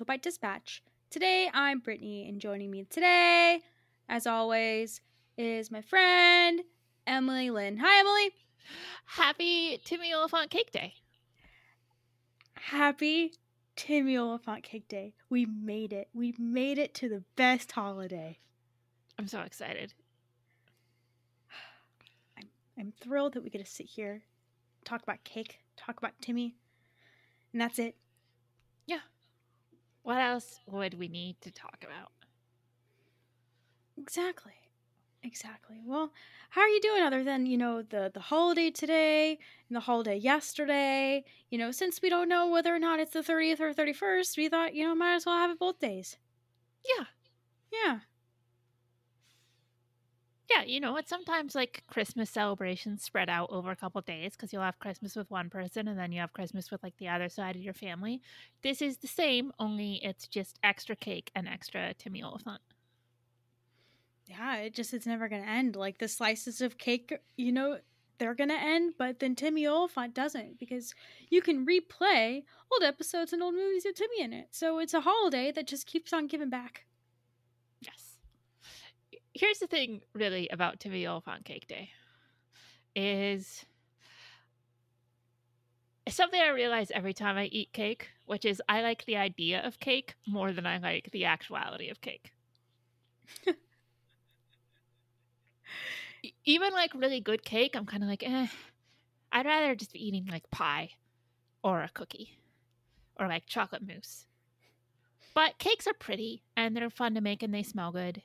Bight Dispatch. Today I'm Brittany, and joining me today, as always, is my friend Emily Lynn. Hi, Emily. Happy Timmy Olyphant Cake Day. Happy Timmy Olyphant Cake Day. We made it. We made it to the best holiday. I'm so excited. I'm, I'm thrilled that we get to sit here, talk about cake, talk about Timmy, and that's it. What else would we need to talk about? Exactly. Exactly. Well, how are you doing other than, you know, the the holiday today and the holiday yesterday? You know, since we don't know whether or not it's the 30th or 31st, we thought, you know, might as well have it both days. Yeah. Yeah. Yeah, you know, it's sometimes like Christmas celebrations spread out over a couple days because you'll have Christmas with one person and then you have Christmas with like the other side of your family. This is the same, only it's just extra cake and extra Timmy Olyphant. Yeah, it just it's never to end. Like the slices of cake, uh, you know, they're to end, but then Timmy Olyphant doesn't because you can replay old episodes and old movies with Timmy in it. So it's a holiday that just keeps on giving back. Here's the thing, really, about Timmy Olyphant Cake Day is something I realize every time I eat cake, which is I like the idea of cake more than I like the actuality of cake. Even like really good cake, I'm kind of like, eh. I'd rather just be eating like pie or a cookie or like chocolate mousse. But cakes are pretty and they're fun to make and they smell good.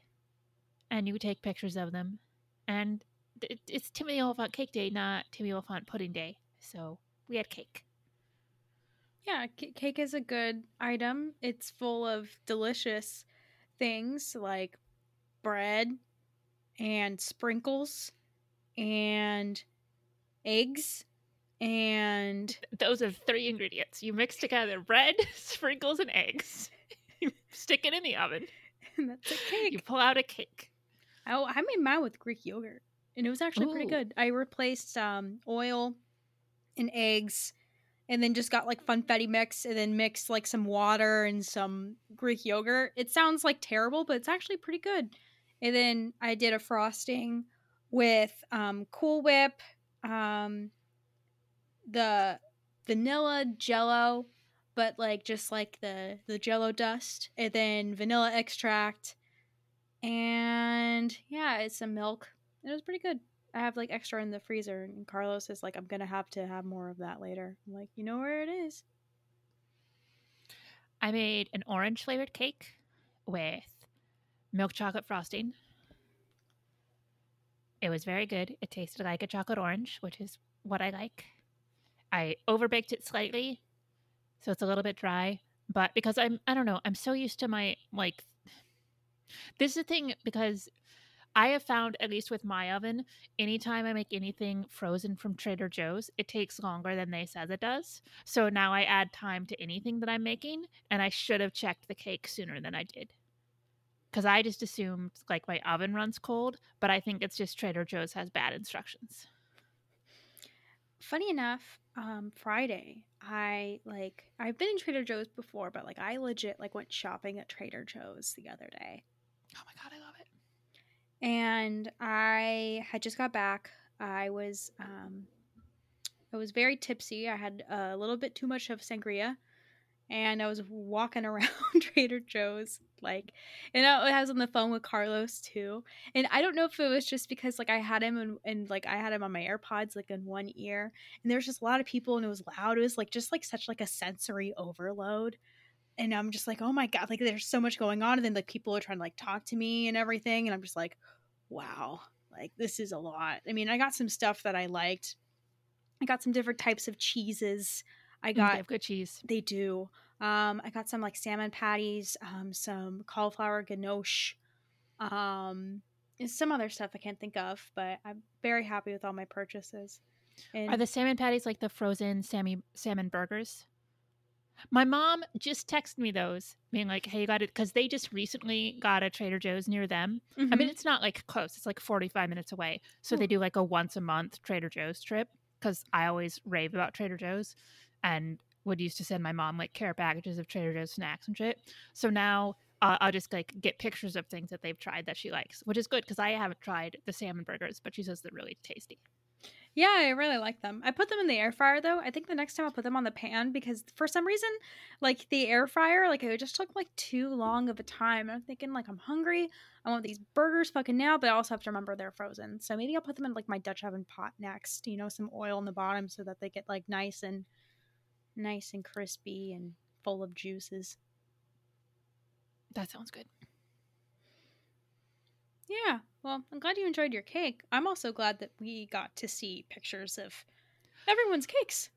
And you take pictures of them. And it- it's Timmy Olyphant Cake Day, not Timmy Olyphant Pudding Day. So we had cake. Yeah, c- cake is a good item. It's full of delicious things like bread and sprinkles and eggs and Those are three ingredients. You mix together bread, sprinkles, and eggs. you stick it in the oven. And that's a cake You pull out a cake. Oh, I made mine with Greek yogurt, and it was actually pretty good. I replaced um, oil and eggs, and then just got like funfetti mix, and then mixed like some water and some Greek yogurt. It sounds like terrible, but it's actually pretty good. And then I did a frosting with um, Cool Whip, um, the vanilla Jello, but like just like the the Jello dust, and then vanilla extract and yeah, it's some milk. It was pretty good. I have like extra in the freezer, and Carlos is like, I'm gonna have to have more of that later. I'm like, you know where it is? I made an orange flavored cake with milk chocolate frosting. It was very good. It tasted like a chocolate orange, which is what I like. I overbaked it slightly, so it's a little bit dry. But because I'm, I don't know, I'm so used to my like. This is the thing because I have found, at least with my oven, anytime I make anything frozen from Trader Joe's, it takes longer than they says it does. So now I add time to anything that I'm making, and I should have checked the cake sooner than I did. Because I just assumed like my oven runs cold, but I think it's just Trader Joe's has bad instructions. Funny enough, um Friday, I like I've been in Trader Joe's before, but like I legit like went shopping at Trader Joe's the other day. Oh my god, I love it. and I had just got back. I was um I was very tipsy. I had a little bit too much of sangria and I was walking around Trader Joe's like and I was on the phone with Carlos too. And I don't know if it was just because like I had him and, and like I had him on my AirPods like in one ear and there was just a lot of people and it was loud. It was like just like such like a sensory overload and I'm just like, oh my god, like there's so much going on, and then like people are trying to like talk to me and everything, and I'm just like, wow, like this is a lot. I mean, I got some stuff that I liked. I got some different types of cheeses. I Mm, got they have good cheese. they do. Um, I got some like salmon patties, um, some cauliflower gnocchi, um, and some other stuff I can't think of, but I'm very happy with all my purchases. And Are the salmon patties like the frozen Sammy salmon burgers? My mom just texted me those, being like, "Hey, you got it?" Because they just recently got a Trader Joe's near them. I Mhm. mean, it's not like close; it's like forty-five minutes away. So they do like a once a month Trader Joe's trip. Because I always rave about Trader Joe's, and would used to send my mom like care packages of Trader Joe's snacks and shit. So now uh, I'll just like get pictures of things that they've tried that she likes, which is good because I haven't tried the salmon burgers, but she says they're really tasty. Yeah, I really like them. I put them in the air fryer though. I think the next time I'll put them on the pan because for some reason, like the air fryer, like it just took like too long of a time. I'm thinking like I'm hungry. I want these burgers fucking now, but I also have to remember they're frozen. So maybe I'll put them in like my Dutch oven pot next. You know, some oil in the bottom so that they get like nice and nice and crispy and full of juices. That sounds good. Yeah. Well, I'm glad you enjoyed your cake. I'm also glad that we got to see pictures of everyone's cakes.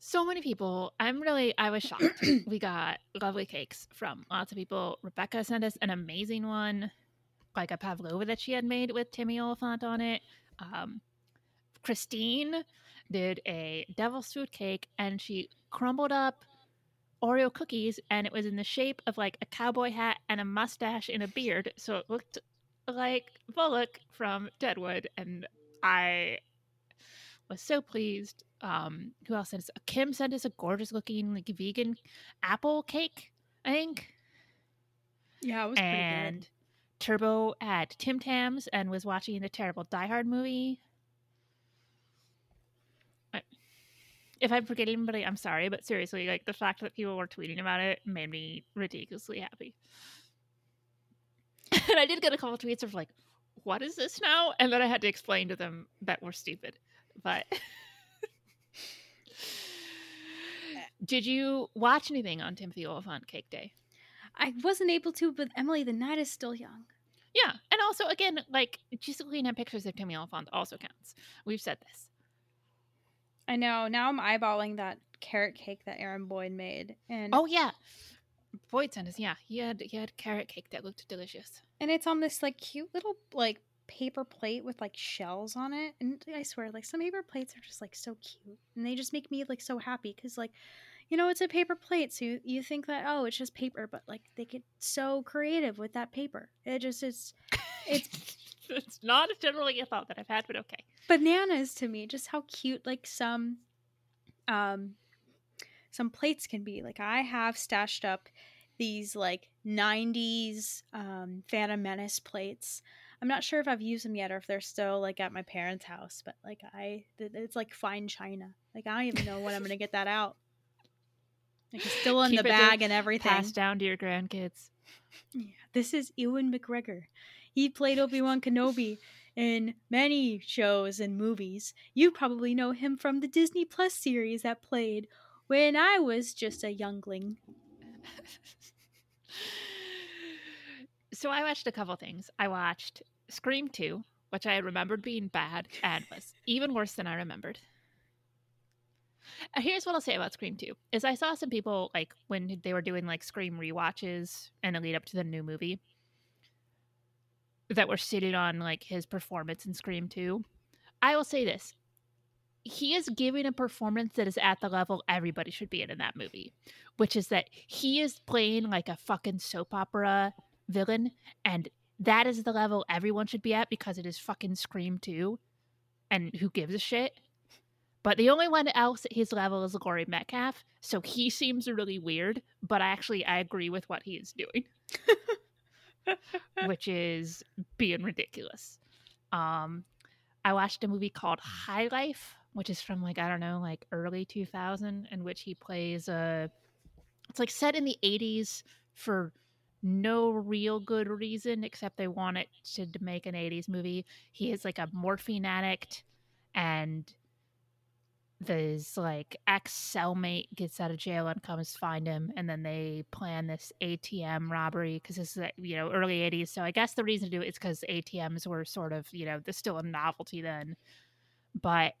So many people. I'm really, I was shocked. we got lovely cakes from lots of people. Rebecca sent us an amazing one, like a pavlova that she had made with Timmy Olyphant on it. Um, Christine did a devil's food cake and she crumbled up Oreo cookies and it was in the shape of like a cowboy hat and a mustache and a beard. So it looked like Bullock from Deadwood. And I was so pleased. Um, who else sent us? Kim sent us a gorgeous looking like vegan apple cake, I think. Yeah, it was pretty and good. Turbo at Tim Tams and was watching the terrible Die Hard movie. I- If I'm forgetting anybody, I'm sorry, but seriously, like the fact that people were tweeting about it made me ridiculously happy. and I did get a couple tweets of like, "What is this now?" And then I had to explain to them that we're stupid. But did you watch anything on Timothy Olyphant Cake Day? I wasn't able to, but Emily, the night is still young. Yeah, and also again, like just looking at pictures of Timmy Olyphant also counts. We've said this. I know. Now I'm eyeballing that carrot cake that Aaron Boyd made, and Oh yeah, Sent. Yeah, he had he had carrot cake that looked delicious. and it's on this like cute little like paper plate with like shells on it. And I swear, like some paper plates are just like so cute, and they just make me like so happy because like. You know, it's a paper plate, so you, you think that oh, it's just paper, but like they get so creative with that paper. It just is It's- it's not generally a thought that I've had, but okay. bananas to me just how cute like some um some plates can be like i have stashed up these like 90s um phantom menace plates i'm not sure if i've used them yet or if they're still like at my parents house but like i it's like fine china like i don't even know when i'm gonna get that out like it's still in Keep the bag and everything Passed down to your grandkids. yeah, this is Ewan McGregor. He played Obi Wan Kenobi in many shows and movies. You probably know him from the Disney Plus series that played when I was just a youngling. so I watched a couple things. I watched Scream 2, which I remembered being bad and was even worse than I remembered. Uh, Here's what I'll say about Scream 2 is I saw some people like when they were doing like Scream rewatches and the lead up to the new movie that were sitting on like his performance in Scream 2. I will say this. He is giving a performance that is at the level everybody should be in in that movie, which is that he is playing like a fucking soap opera villain and that is the level everyone should be at because it is fucking Scream 2 and who gives a shit. But the only one else at his level is Laurie Metcalf, so he seems really weird. But actually, I agree with what he is doing, which is being ridiculous. Um, I watched a movie called High Life, which is from like I don't know, like early 2000, in which he plays a. It's like set in the 80s for no real good reason except they wanted to, to make an 80s movie. He is like a morphine addict and this like ex cellmate gets out of jail and comes find him and then they plan this atm robbery because this is uh, you know early 80s so i guess the reason to do it is because atms were sort of you know there's still a novelty then but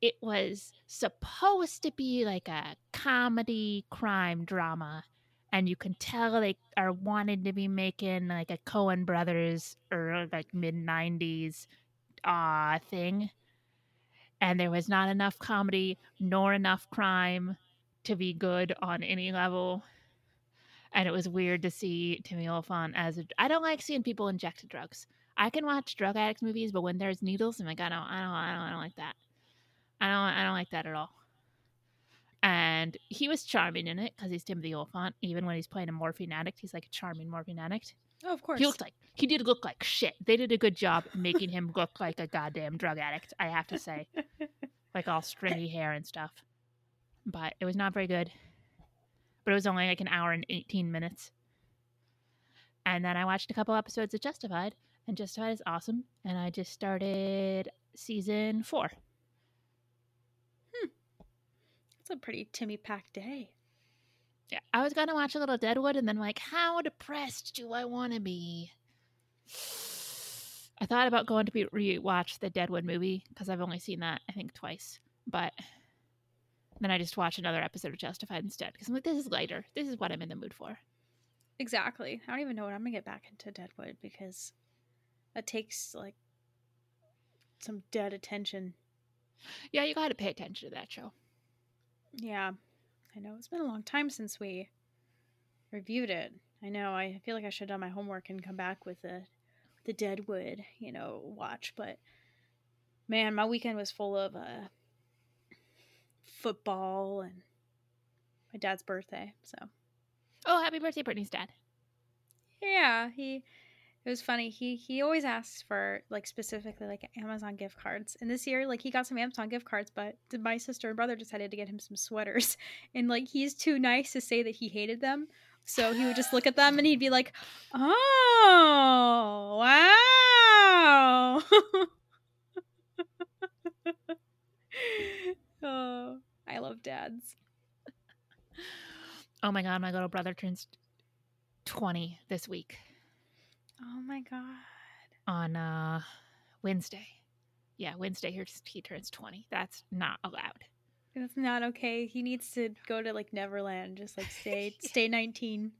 it was supposed to be like a comedy crime drama and you can tell they are wanting to be making like a coen brothers or like mid 90s uh thing and there was not enough comedy nor enough crime to be good on any level. And it was weird to see Timmy Olyphant as. I don't like seeing people inject drugs. I can watch drug addict movies, but when there's needles, I'm like, I don't, I don't, I don't, I don't like that. I don't, I don't like that at all. And he was charming in it because he's Timothy Olyphant. Even when he's playing a morphine addict, he's like a charming morphine addict. Oh, of course. He looked like he did look like shit. They did a good job making him look like a goddamn drug addict. I have to say, like all stringy hair and stuff. But it was not very good. But it was only like an hour and eighteen minutes. And then I watched a couple episodes of Justified, and Justified is awesome. And I just started season four. Hmm. It's a pretty Timmy packed day. Yeah, I was gonna watch a little Deadwood, and then like, how depressed do I want to be? I thought about going to be rewatch the Deadwood movie because I've only seen that I think twice, but then I just watched another episode of Justified instead because I'm like, this is lighter. This is what I'm in the mood for. Exactly. I don't even know what I'm gonna get back into Deadwood because that takes like some dead attention. Yeah, you got to pay attention to that show. Yeah, I know it's been a long time since we reviewed it. I know. I feel like I should have done my homework and come back with the the Deadwood, you know, watch. But man, my weekend was full of uh, football and my dad's birthday. So Oh, happy birthday, Brittany's dad. yeah, he. It was funny. He he always asks for like specifically like Amazon gift cards. And this year, like he got some Amazon gift cards, but my sister and brother decided to get him some sweaters. And like he's too nice to say that he hated them. So he would just look at them and he'd be like, "Oh, wow." oh, I love dads. Oh my god, my little brother turns 20 this week Oh my god. on uh Wednesday. Yeah, Wednesday he, he turns 20. That's not allowed. That's not okay. He needs to go to like Neverland. Just like stay stay 19.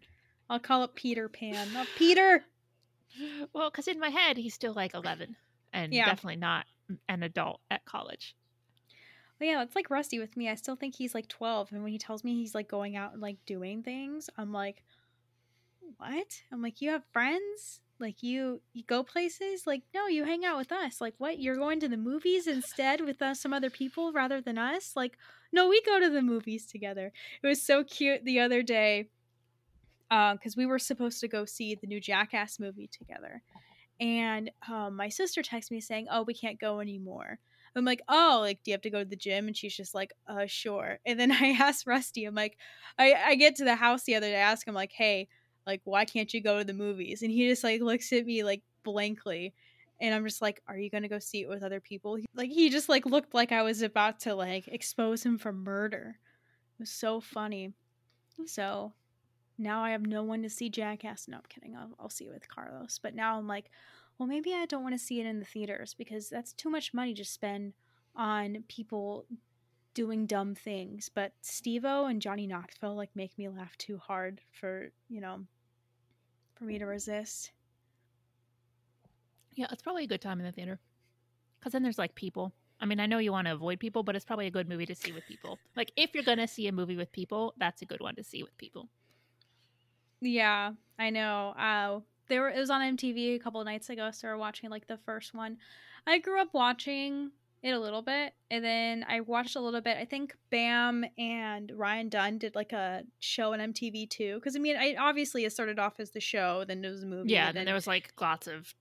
I'll call it Peter Pan. Oh, Peter. Well, because in my head he's still like 11 and Yeah. definitely not an adult at college. Well, yeah, it's like Rusty with me. I still think he's like 12. And when he tells me he's like going out and like doing things, I'm like, what? I'm like, you have friends? Like you you go places? Like no, you hang out with us. Like what? You're going to the movies instead with us, some other people rather than us? Like no, we go to the movies together. It was so cute the other day because we were supposed to go see the new Jackass movie together. And um, my sister texted me saying, "Oh, we can't go anymore." I'm like, "Oh, like, do you have to go to the gym?" And she's just like, "Uh, sure." And then I asked Rusty, I'm like, I I get to the house the other day, I ask him like, "Hey, like, why can't you go to the movies?" And he just like looks at me like blankly, and I'm just like, "Are you gonna go see it with other people?" Like, he just like looked like I was about to like expose him for murder. It was so funny. So now I have no one to see Jackass. No, I'm kidding. I'll, I'll see it with Carlos. But now I'm like, well, maybe I don't want to see it in the theaters because that's too much money to spend on people doing dumb things. But Steve-O and Johnny Knoxville like make me laugh too hard for, you know, for me to resist. Yeah, it's probably a good time in the theater. Because then there's like people. I mean, I know you want to avoid people, but it's probably a good movie to see with people. Like, if you're going to see a movie with people, that's a good one to see with people. Yeah, I know. Uh, there were, it was on MTV a couple of nights ago, so we were watching like the first one. I grew up watching it a little bit, and then I watched a little bit. I think Bam and Ryan Dunn did like a show on MTV too. Because I mean, I obviously it started off as the show, then it was a movie. Yeah, and then there was like lots of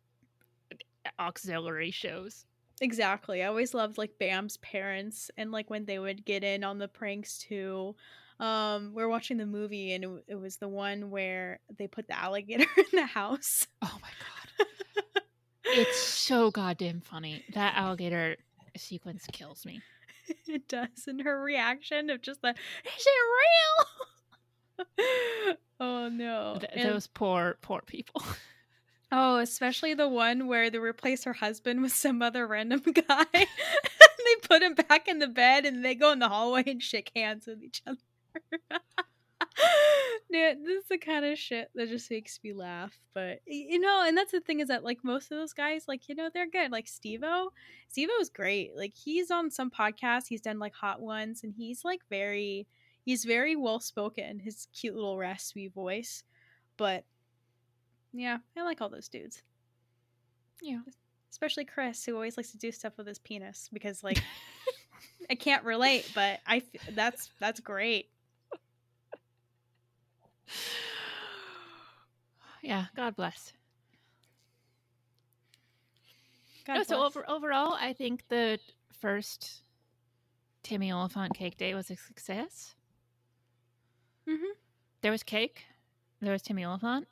auxiliary shows. Exactly. I always loved like Bam's parents and like when they would get in on the pranks too. Um, we are watching the movie and it, it was the one where they put the alligator in the house. Oh my god. it's so goddamn funny. That alligator sequence kills me. it does. And her reaction of just the, is it real? oh no. Th- And- those poor, poor people. Oh, especially the one where they replace her husband with some other random guy. they put him back in the bed and they go in the hallway and shake hands with each other. yeah, this is the kind of shit that just makes me laugh. But you know, and that's the thing is that like most of those guys, like, you know, they're good. Like Steve-O. Steve-O's great. Like he's on some podcasts, he's done like hot ones, and he's like very he's very well spoken, his cute little raspy voice. But yeah, I like all those dudes. Yeah. Especially Chris, who always likes to do stuff with his penis because, like, I can't relate, but I that's that's great. yeah, God bless. God no, so over, overall, I think the first Timmy Olyphant Cake Day was a success. Mhm. There was cake. There was Timmy Olyphant.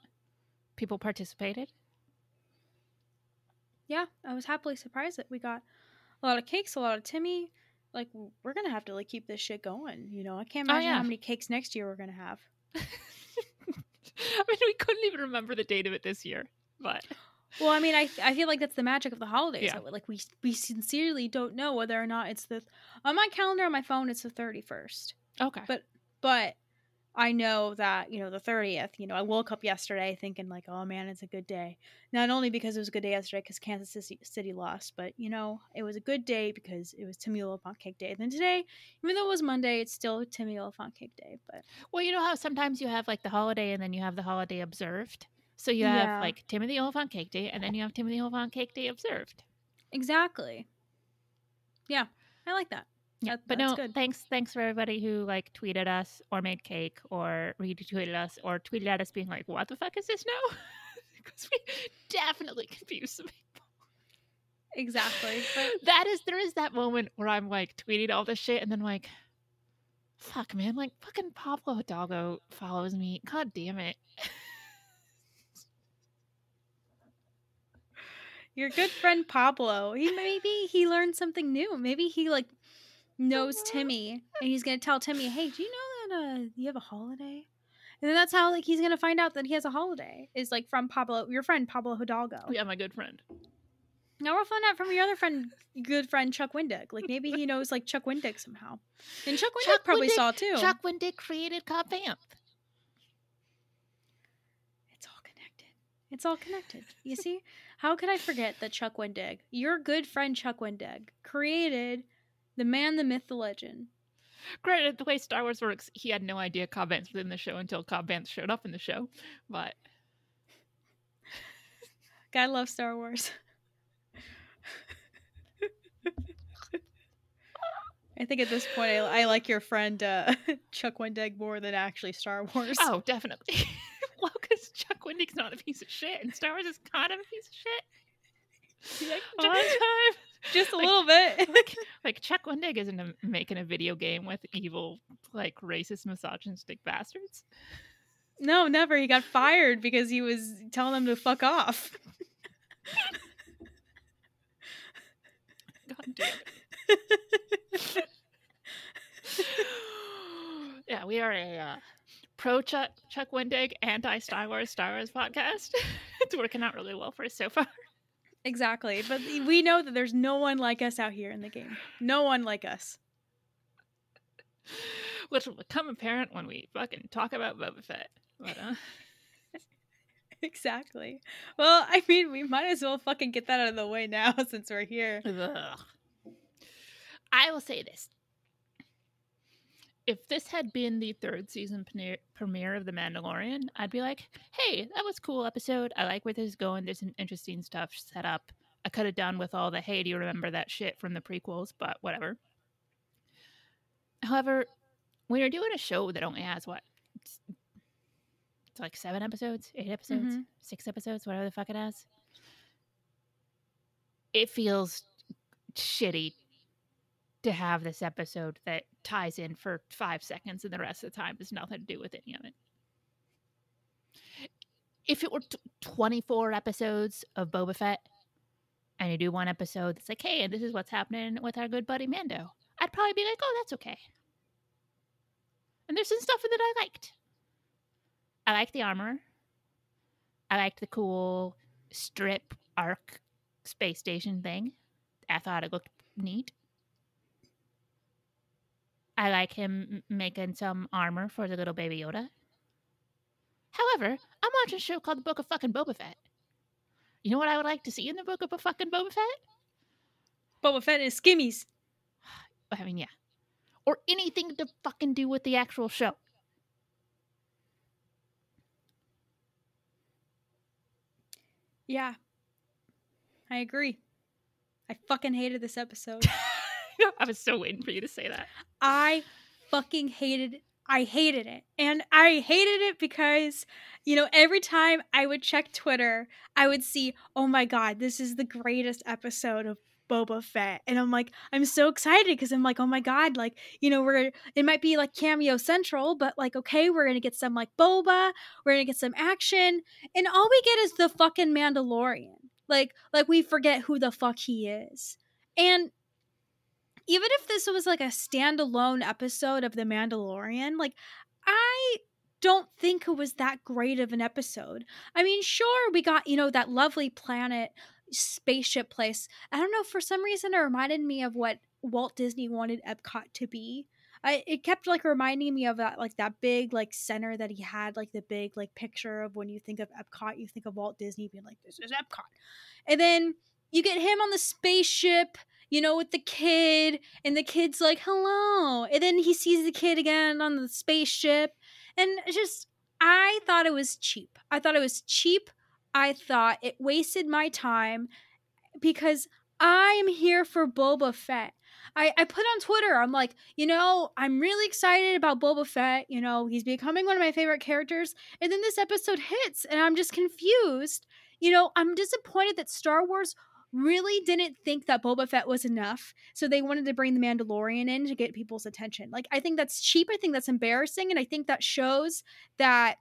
People participated. yeah, I was happily surprised that we got a lot of cakes, a lot of Timmy. Like, we're gonna have to like keep this shit going. You know, I can't Oh, imagine yeah. how many cakes next year we're gonna have. I mean, we couldn't even remember the date of it this year, but Well, I mean, I I feel like that's the magic of the holidays. Yeah. Like we we sincerely don't know whether or not it's the on my calendar on my phone it's the thirty first. okay. But but I know that you know the thirtieth. You know, I woke up yesterday thinking like, oh man, it's a good day. Not only because it was a good day yesterday because Kansas City, City lost, but you know, it was a good day because it was Timmy Olyphant Cake Day. then today, even though it was Monday, it's still Timmy Olyphant Cake Day. But Well, you know how sometimes you have like the holiday and then you have the holiday observed. So you Yeah. have like Timothy Olyphant Cake Day and then you have Timothy Olyphant Cake Day observed. exactly, yeah, I like that. Yeah, That- but no, good. thanks, thanks for everybody who like tweeted us or made cake or retweeted us or tweeted at us being like, "What the fuck is this now?" Because we definitely confused some people. Exactly. But That is, there is that moment where I'm like tweeting all this shit and then like, fuck, man, like fucking Pablo Hidalgo follows me. God damn it. Your good friend Pablo. He maybe he learned something new. Maybe he like knows Timmy and he's gonna tell Timmy, "Hey, do you know that uh you have a holiday?" And then that's how like he's gonna find out that he has a holiday. Is like from Pablo, your friend Pablo Hidalgo. Yeah, my good friend. Now we'll find out from your other friend, good friend Chuck Wendig. Like maybe he knows like Chuck Wendig somehow. And Chuck Wendig Chuck probably Wendig- saw too. Chuck Wendig created Cobb Vanth. It's all connected. It's all connected. You see? How could I forget that Chuck Wendig, your good friend Chuck Wendig, created the man, the myth, the legend? Granted, the way Star Wars works, he had no idea Cobb Vanth was in the show until Cobb Vanth showed up in the show. But God loves Star Wars. I think at this point, I, I like your friend uh, Chuck Wendig more than actually Star Wars. oh, definitely. well, because Chuck Wendig's not a piece of shit, and Star Wars is kind of a piece of shit. Like, the time. just a like- little bit. like, like Chuck Wendig isn't a, making a video game with evil, like racist, misogynistic bastards. no, never. He got fired because he was telling them to fuck off. God damn it. yeah, we are a uh, pro Chuck Chuck Wendig, anti Star Wars Star Wars podcast. it's working out really well for us so far. Exactly. But we know that there's no one like us out here in the game. No one like us. Which will become apparent when we fucking talk about Boba Fett. But, uh, Exactly. Well, I mean, we might as well fucking get that out of the way now since we're here. ugh. I will say this. If this had been the third season premiere, of The Mandalorian, I'd be like, hey, that was cool episode. I like where this is going. There's some interesting stuff set up. I could have done with all the hey, do you remember that shit from the prequels? But whatever. However, when you're doing a show that only has what it's, it's like seven episodes, eight episodes, Mhm. six episodes, whatever the fuck it has, it feels shitty to have this episode that ties in for five seconds and the rest of the time has nothing to do with any of it. If it were t- 24 episodes of Boba Fett and you do one episode that's like, hey, and this is what's happening with our good buddy Mando, I'd probably be like, oh, that's okay. And there's some stuff that I liked. I liked the armor. I liked the cool strip arc space station thing. I thought it looked neat. I like him making some armor for the little baby Yoda. However, I'm watching a show called The Book of Fucking Boba Fett. You know what I would like to see in the Book of a Fucking Boba Fett? Boba Fett is skimmies. I mean, yeah. Or anything to fucking do with the actual show. Yeah. I agree. I fucking hated this episode. I was so waiting for you to say that. I fucking hated I hated it. And I hated it because, you know, every time I would check Twitter, I would see, oh my God, this is the greatest episode of Boba Fett. And I'm like, I'm so excited because I'm like, oh my God, like, you know, we're, it might be like cameo central, but like, okay, we're going to get some like Boba, we're going to get some action. And all we get is the fucking Mandalorian. Like, like we forget who the fuck he is. And even if this was like a standalone episode of The Mandalorian, like I don't think it was that great of an episode. I mean, sure, we got, you know, that lovely planet spaceship place. I don't know, for some reason it reminded me of what Walt Disney wanted Epcot to be. I, it kept like reminding me of that like that big like center that he had like the big like picture of when you think of Epcot you think of Walt Disney being like this is Epcot and then you get him on the spaceship you know, with the kid, and the kid's like, hello. And then he sees the kid again on the spaceship. And just, I thought it was cheap. I thought it was cheap. I thought it wasted my time because I am here for Boba Fett. I, I put on Twitter, I'm like, you know, I'm really excited about Boba Fett. You know, he's becoming one of my favorite characters. And then this episode hits, and I'm just confused. You know, I'm disappointed that Star Wars really didn't think that Boba Fett was enough. So they wanted to bring the Mandalorian in to get people's attention. Like, I think that's cheap. I think that's embarrassing. And I think that shows that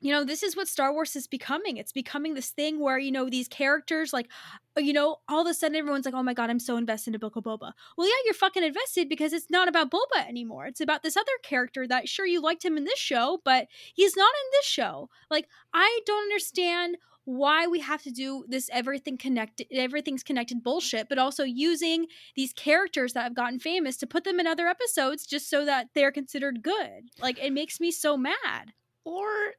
you know, this is what Star Wars is becoming. It's becoming this thing where, you know, these characters, like, you know, all of a sudden everyone's like, oh my God, I'm so invested in Book of Boba. Well, yeah, you're fucking invested because it's not about Boba anymore. It's about this other character that, sure, you liked him in this show, but he's not in this show. Like, I don't understand why we have to do this everything connected everything's connected bullshit but also using these characters that have gotten famous to put them in other episodes just so that they're considered good like it makes me so mad Or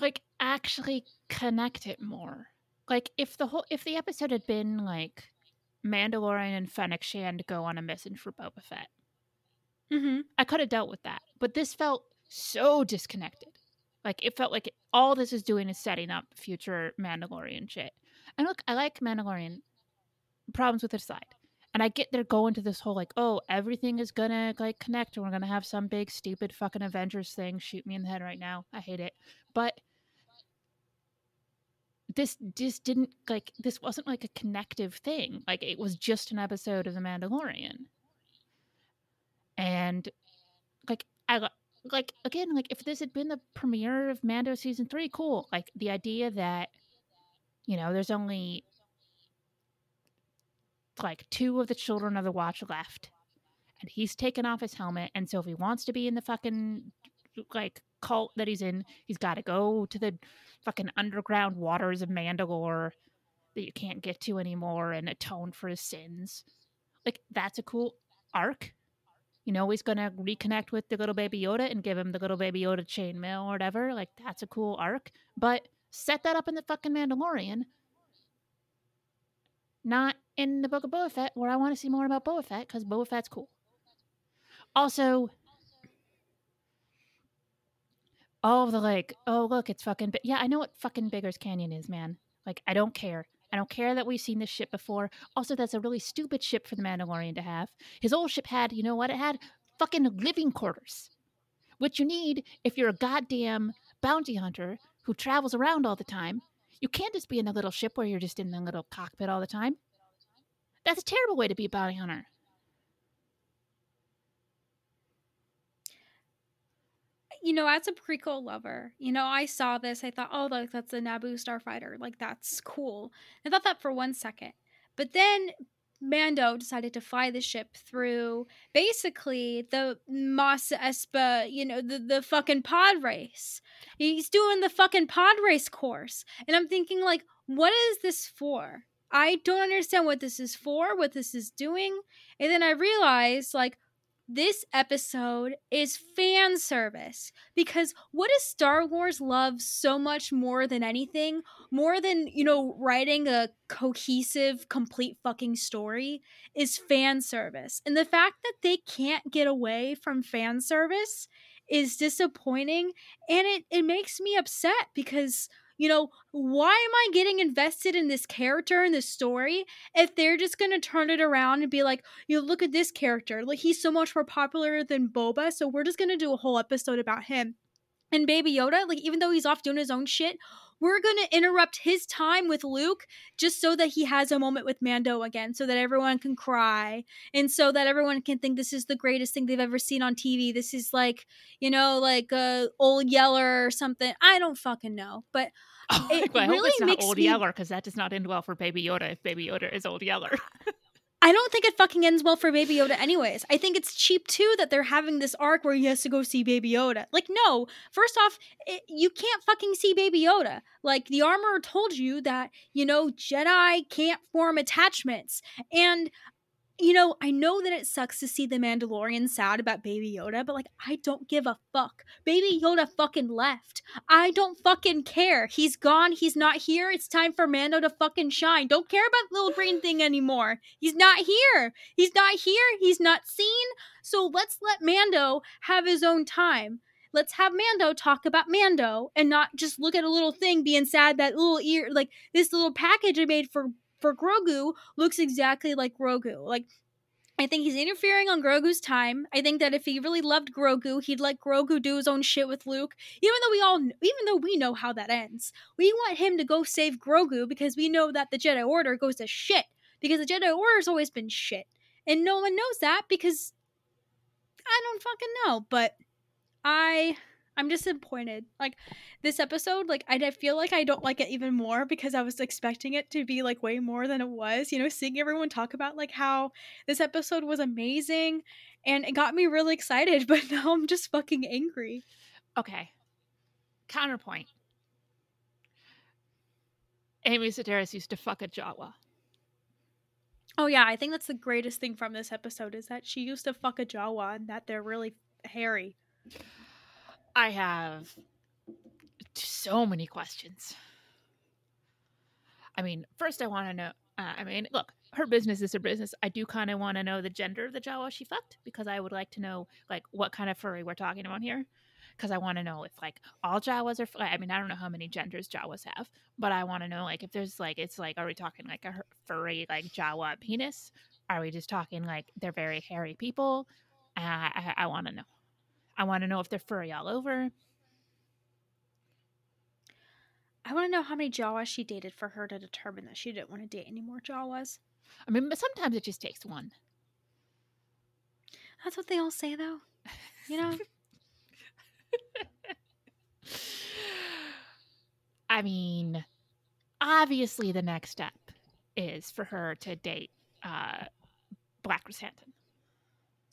like actually connect it more. Like if the whole if the episode had been like Mandalorian and Fennec Shand go on a mission for Boba Fett, mm-hmm. I could have dealt with that. But this felt so disconnected. Like it felt like all this is doing is setting up future Mandalorian shit. And look, I like Mandalorian. Problems with it aside. And I get they're going to this whole like, oh, everything is gonna like connect and we're gonna have some big stupid fucking Avengers thing shoot me in the head right now. I hate it. But this just didn't like this wasn't like a connective thing. Like it was just an episode of The Mandalorian. And like I like again, like if this had been the premiere of Mando season three, cool. Like the idea that you know there's only like two of the children of the Watch left, and he's taken off his helmet, and so if he wants to be in the fucking like cult that he's in, he's got to go to the fucking underground waters of Mandalore that you can't get to anymore and atone for his sins. Like that's a cool arc. You know, he's gonna reconnect with the little baby Yoda and give him the little baby Yoda chainmail or whatever. Like that's a cool arc. But set that up in the fucking Mandalorian. Not in the Book of Boba Fett, where I want to see more about Boba Fett because Boba Fett's cool. Also, all of the like, oh look, it's fucking. Yeah, I know what fucking Beggar's Canyon is, man. Like, I don't care. I don't care that we've seen this ship before. Also, that's a really stupid ship for the Mandalorian to have. His old ship had, you know what it had? Fucking living quarters. What you need if you're a goddamn bounty hunter who travels around all the time. You can't just be in a little ship where you're just in the little cockpit all the time. That's a terrible way to be a bounty hunter. You know, as a prequel lover, you know, I saw this. I thought, oh, that's a Naboo starfighter. Like that's cool. I thought that for one second, but then Mando decided to fly the ship through basically the Mos Espa, you know, the, the fucking pod race. He's doing the fucking pod race course. And I'm thinking, like, what is this for? I don't understand what this is for, what this is doing. And then I realized, like, this episode is fan service because what does Star Wars love so much more than anything? More than, you know, writing a cohesive, complete fucking story is fan service. And the fact that they can't get away from fan service is disappointing and it, it makes me upset because you know, why am I getting invested in this character in this story if they're just gonna turn it around and be like, you know, look at this character, like he's so much more popular than Boba, so we're just gonna do a whole episode about him. And Baby Yoda, like even though he's off doing his own shit, we're gonna interrupt his time with Luke just so that he has a moment with Mando again, so that everyone can cry and so that everyone can think this is the greatest thing they've ever seen on TV. This is like, you know, like a old Yeller or something. I don't fucking know, but oh, it I really hope it's not old me... Yeller because that does not end well for Baby Yoda if Baby Yoda is old Yeller. I don't think it fucking ends well for Baby Yoda, anyways. I think it's cheap too that they're having this arc where he has to go see Baby Yoda. Like, no, first off, it, you can't fucking see Baby Yoda. Like, the armor told you that, you know, Jedi can't form attachments. And you know, I know that it sucks to see the Mandalorian sad about Baby Yoda, but like, I don't give a fuck. Baby Yoda fucking left. I don't fucking care. He's gone. He's not here. It's time for Mando to fucking shine. Don't care about the little green thing anymore. He's not here. He's not here. He's not seen. So let's let Mando have his own time. Let's have Mando talk about Mando and not just look at a little thing being sad that little ear, like this little package I made for for Grogu looks exactly like Grogu. Like I think he's interfering on Grogu's time. I think that if he really loved Grogu, he'd let Grogu do his own shit with Luke. Even though we all, even though we know how that ends, we want him to go save Grogu because we know that the Jedi Order goes to shit. Because the Jedi Order's always been shit, and no one knows that because I don't fucking know. But I I'm disappointed. Like this episode, like I, feel like I don't like it even more because I was expecting it to be like way more than it was. You know, seeing everyone talk about like how this episode was amazing and it got me really excited, but now I'm just fucking angry. Okay. Counterpoint. Amy Sedaris used to fuck a Jawa. Oh yeah, I think that's the greatest thing from this episode is that she used to fuck a Jawa and that they're really hairy. I have so many questions. I mean, first, I want to know. Uh, I mean, look, her business is her business. I do kind of want to know the gender of the Jawa she fucked because I would like to know like what kind of furry we're talking about here. Because I want to know if like all Jawas are. I mean, I don't know how many genders Jawas have, but I want to know like if there's like it's like are we talking like a furry like Jawa penis? Are we just talking like they're very hairy people? Uh, I, I want to know. I want to know if they're furry all over. I want to know how many Jawas she dated for her to determine that she didn't want to date any more Jawas. I mean, but sometimes it just takes one. That's what they all say, though. You know? I mean, obviously, the next step is for her to date uh, Black.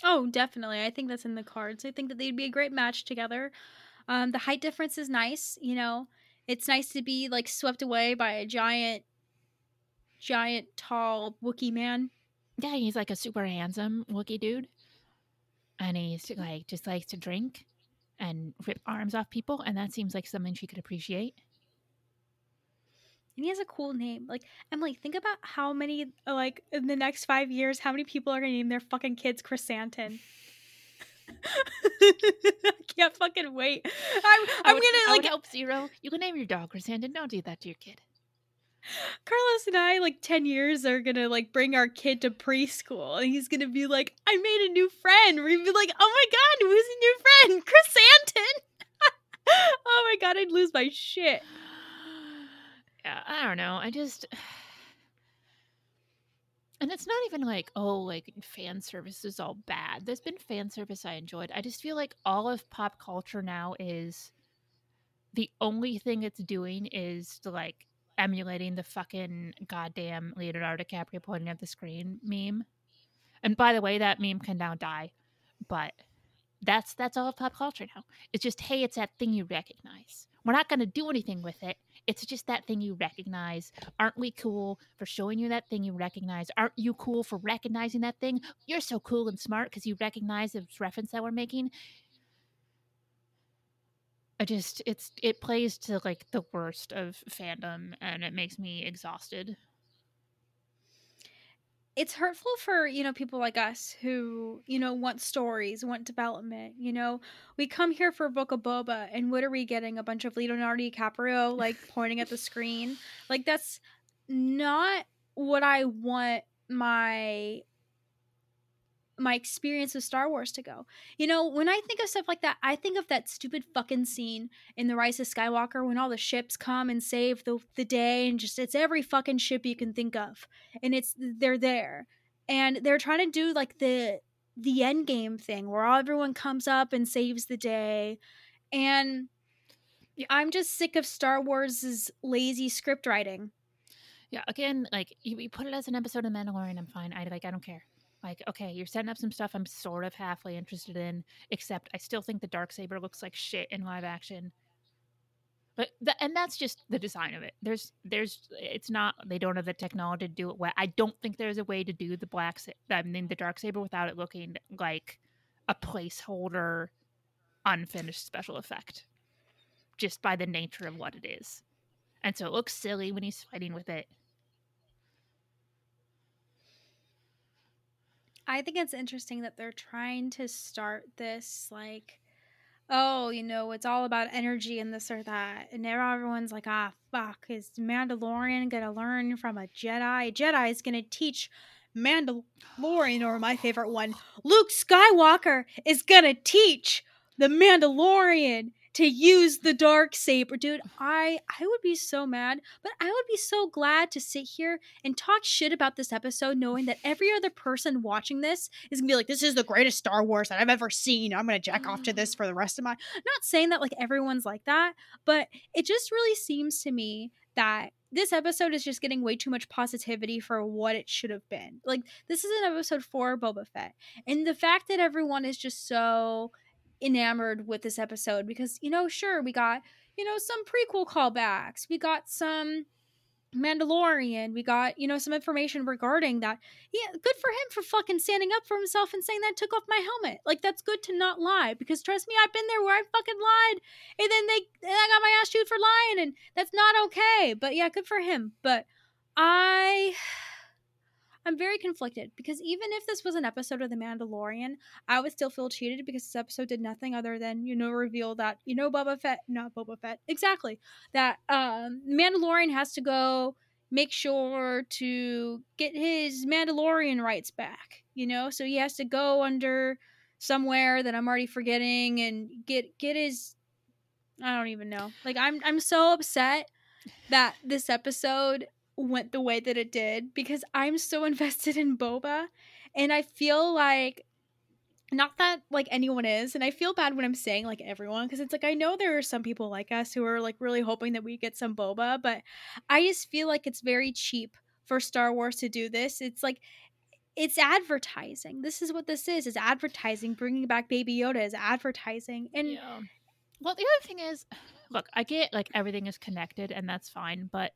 Oh, definitely. I think that's in the cards. I think that they'd be a great match together. Um, the height difference is nice. You know, it's nice to be like swept away by a giant, giant, tall Wookie man. Yeah, he's like a super handsome Wookie dude, and he's like just likes to drink and rip arms off people, and that seems like something she could appreciate and he has a cool name. Like Emily, think about how many like in the next five years, how many people are gonna name their fucking kids Krrsantan. I can't fucking wait. I'm, I'm would, gonna like help zero. You can name your dog Krrsantan. Don't do that to your kid. Carlos and I, like 10 years, are gonna like bring our kid to preschool and he's gonna be like, I made a new friend. We'd be like, oh my god, who's a new friend? Chris Anton. oh my god, I'd lose my shit. Yeah, I don't know. I just and it's not even like, oh, like fan service is all bad. There's been fan service I enjoyed. I just feel like all of pop culture now is the only thing it's doing is to like emulating the fucking goddamn Leonardo DiCaprio pointing at the screen meme. And by the way, that meme can now die. But that's that's all of pop culture now. It's just, hey, it's that thing you recognize. We're not gonna do anything with it. It's just that thing you recognize. Aren't we cool for showing you that thing you recognize? Aren't you cool for recognizing that thing? You're so cool and smart because you recognize the reference that we're making. I just it's it plays to like the worst of fandom and it makes me exhausted. It's hurtful for, you know, people like us who, you know, want stories, want development. You know, we come here for Book of Boba, and what are we getting? A bunch of Leonardo DiCaprio like pointing at the screen. Like that's not what I want my my experience with Star Wars to go. You know, when I think of stuff like that, I think of that stupid fucking scene in The Rise of Skywalker when all the ships come and save the the day and just it's every fucking ship you can think of. And it's they're there. And they're trying to do like the the end game thing where all everyone comes up and saves the day. And I'm just sick of Star Wars's lazy script writing. Yeah, again, like you, you put it as an episode of Mandalorian, I'm fine. I like I don't care. Like, okay, you're setting up some stuff I'm sort of halfway interested in, except I still think the dark saber looks like shit in live action. But the, and that's just the design of it. There's there's it's not they don't have the technology to do it well. I don't think there's a way to do the black I mean the dark saber without it looking like a placeholder unfinished special effect just by the nature of what it is. And so it looks silly when he's fighting with it. I think it's interesting that they're trying to start this like oh, you know, it's all about energy and this or that. And now everyone's like, ah, fuck, is Mandalorian gonna learn from a Jedi? Jedi is gonna teach Mandalorian, or my favorite one, Luke Skywalker is gonna teach the Mandalorian to use the dark saber dude i i would be so mad but i would be so glad to sit here and talk shit about this episode knowing that every other person watching this is gonna be like this is the greatest star wars that i've ever seen i'm gonna jack off to mm. this for the rest of my not saying that like everyone's like that but it just really seems to me that this episode is just getting way too much positivity for what it should have been. Like this is an episode for Boba Fett. And the fact that everyone is just so enamored with this episode because you know sure we got you know some prequel callbacks we got some mandalorian we got you know some information regarding that. Yeah good for him for fucking standing up for himself and saying that took off my helmet. Like that's good to not lie because trust me i've been there where i fucking lied and then they and i got my ass chewed for lying and that's not okay but yeah good for him. But i I'm very conflicted because even if this was an episode of The Mandalorian, I would still feel cheated because this episode did nothing other than, you know, reveal that, you know, Boba Fett, not Boba Fett, exactly, that um, Mandalorian has to go make sure to get his Mandalorian rights back, you know? So he has to go under somewhere that I'm already forgetting and get get his I don't even know. Like I'm I'm so upset that this episode went the way that it did because I'm so invested in Boba and I feel like not that like anyone is and I feel bad when I'm saying like everyone because it's like I know there are some people like us who are like really hoping that we get some Boba but I just feel like it's very cheap for Star Wars to do this. It's like it's advertising. This is what this is. Is advertising. Bringing back Baby Yoda is advertising. And yeah. well, the other thing is, look, I get like everything is connected, and that's fine. But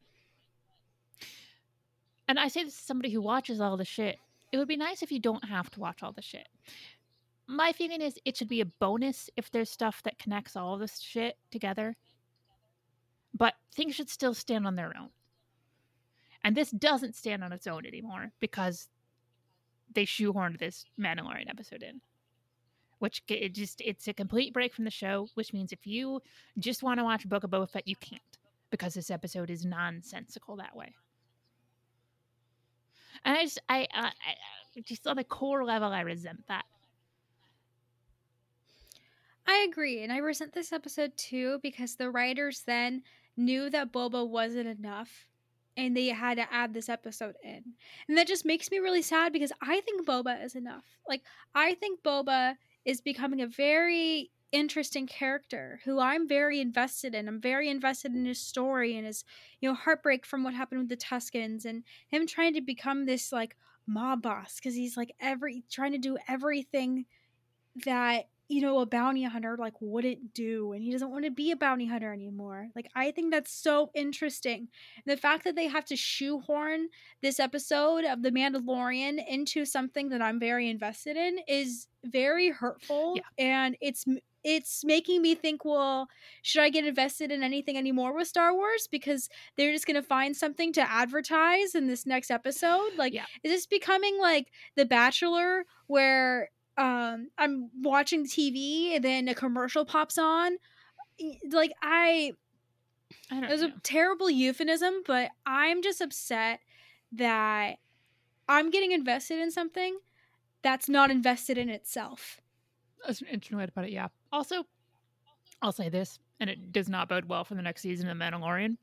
and I say this to somebody who watches all the shit. It would be nice if you don't have to watch all the shit. My feeling is it should be a bonus if there's stuff that connects all this shit together. But things should still stand on their own. And this doesn't stand on its own anymore because they shoehorned this Mandalorian episode in. Which it just it's a complete break from the show, which means if you just want to watch Book of Boba Fett, you can't because this episode is nonsensical that way. And I just, I, uh, I, just on the core level, I resent that. I agree, and I resent this episode too because the writers then knew that Boba wasn't enough and they had to add this episode in. And that just makes me really sad because I think Boba is enough. Like I think Boba is becoming a very interesting character who I'm very invested in. I'm very invested in his story and his, you know, heartbreak from what happened with the Tuskens and him trying to become this like mob boss because he's like every trying to do everything that you know, a bounty hunter like wouldn't do and he doesn't want to be a bounty hunter anymore. Like I think that's so interesting. The fact that they have to shoehorn this episode of The Mandalorian into something that I'm very invested in is very hurtful Yeah. and it's it's making me think, well, should I get invested in anything anymore with Star Wars because they're just going to find something to advertise in this next episode? Like Yeah. is this becoming like The Bachelor where um I'm watching TV and then a commercial pops on. Like I I it don't was know. a terrible euphemism, but I'm just upset that I'm getting invested in something that's not invested in itself. That's an interesting way to put it. Yeah. Also, I'll say this, and it does not bode well for the next season of Mandalorian.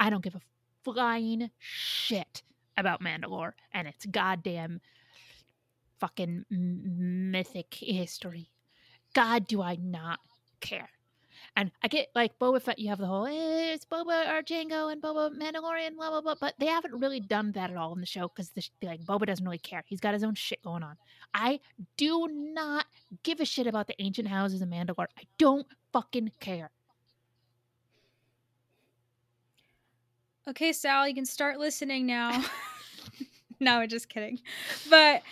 I don't give a flying shit about Mandalore and its goddamn fucking mythic history. God, do I not care. And I get like Boba Fett, you have the whole eh, it's Boba or Django and Boba Mandalorian, blah blah blah. But they haven't really done that at all in the show because like Boba doesn't really care. He's got his own shit going on. I do not give a shit about the ancient houses of Mandalore. I don't fucking care. Okay, Sal, you can start listening now. no, I'm just kidding. But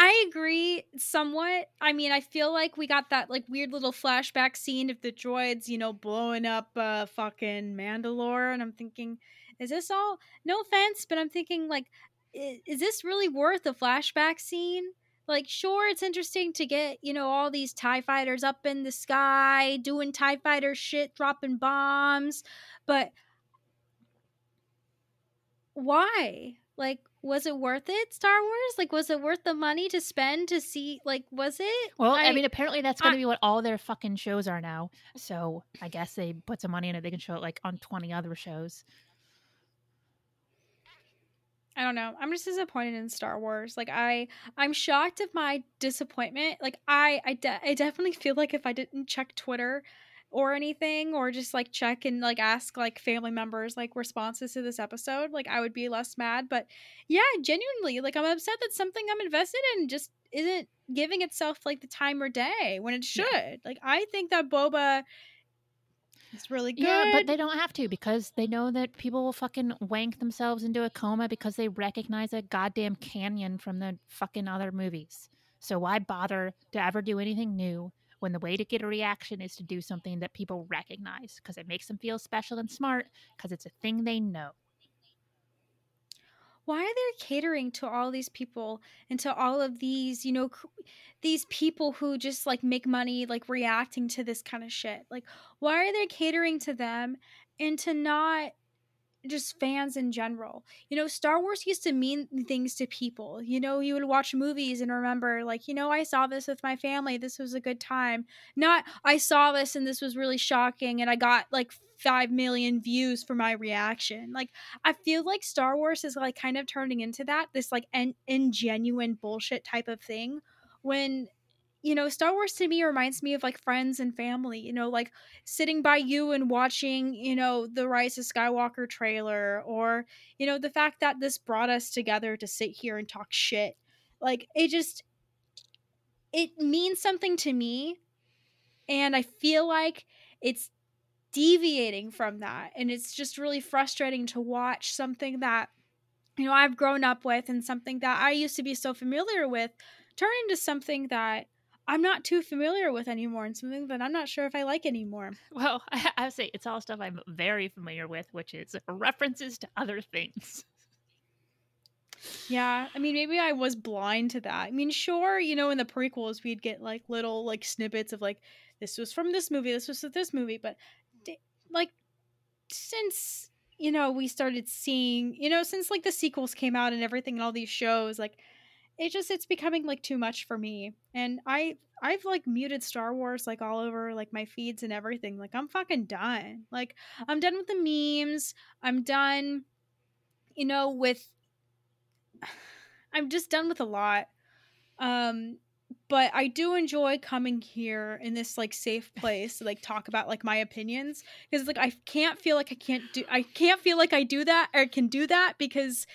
I agree somewhat. I mean, I feel like we got that like weird little flashback scene of the droids, you know, blowing up uh fucking Mandalore and I'm thinking, is this all no offense, but I'm thinking like i- is this really worth a flashback scene? Like sure it's interesting to get, you know, all these tie fighters up in the sky doing tie fighter shit, dropping bombs, but why? Like, was it worth it, Star Wars? Like, was it worth the money to spend to see? Like, was it? Well, I, I- mean, apparently that's going to be what all their fucking shows are now. So I guess they put some money in it. They can show it like on 20 other shows. I don't know. I'm just disappointed in Star Wars. Like, I, I'm shocked of my disappointment. Like, I, I, de- I definitely feel like if I didn't check Twitter or anything, or just like check and like ask like family members like responses to this episode, like I would be less mad. But yeah, genuinely, like I'm upset that something I'm invested in just isn't giving itself like the time or day when it should. Yeah. Like, I think that Boba is really good. Yeah, but they don't have to because they know that people will fucking wank themselves into a coma because they recognize a goddamn canyon from the fucking other movies. So why bother to ever do anything new when the way to get a reaction is to do something that people recognize because it makes them feel special and smart because it's a thing they know. why are they catering to all these people and to all of these you know these people who just like make money like reacting to this kind of shit like why are they catering to them and to not just fans in general. You know star wars used to mean things to people. You know you would watch movies and remember like you know i saw this with my family. This was a good time. Not i saw this and this was really shocking and i got like 5 million views for my reaction. Like I feel like Star Wars is like kind of turning into that this like en- ingenuine bullshit type of thing when you know Star Wars to me reminds me of like friends and family you know like sitting by you and watching you know the Rise of Skywalker trailer or you know the fact that this brought us together to sit here and talk shit. Like it just it means something to me and I feel like it's deviating from that and it's just really frustrating to watch something that you know I've grown up with and something that I used to be so familiar with turn into something that I'm not too familiar with anymore and something that I'm not sure if I like anymore. Well, I, I would say it's all stuff I'm very familiar with, which is references to other things. Yeah, I mean maybe I was blind to that. I mean sure, you know in the prequels we'd get like little like snippets of like this was from this movie, this was from this movie, but like since you know we started seeing you know since like the sequels came out and everything and all these shows like it just it's becoming like too much for me and i i've like muted star wars like all over like my feeds and everything like i'm fucking done like i'm done with the memes i'm done you know with i'm just done with a lot um but i do enjoy coming here in this like safe place to like talk about like my opinions because like i can't feel like i can't do i can't feel like i do that or can do that because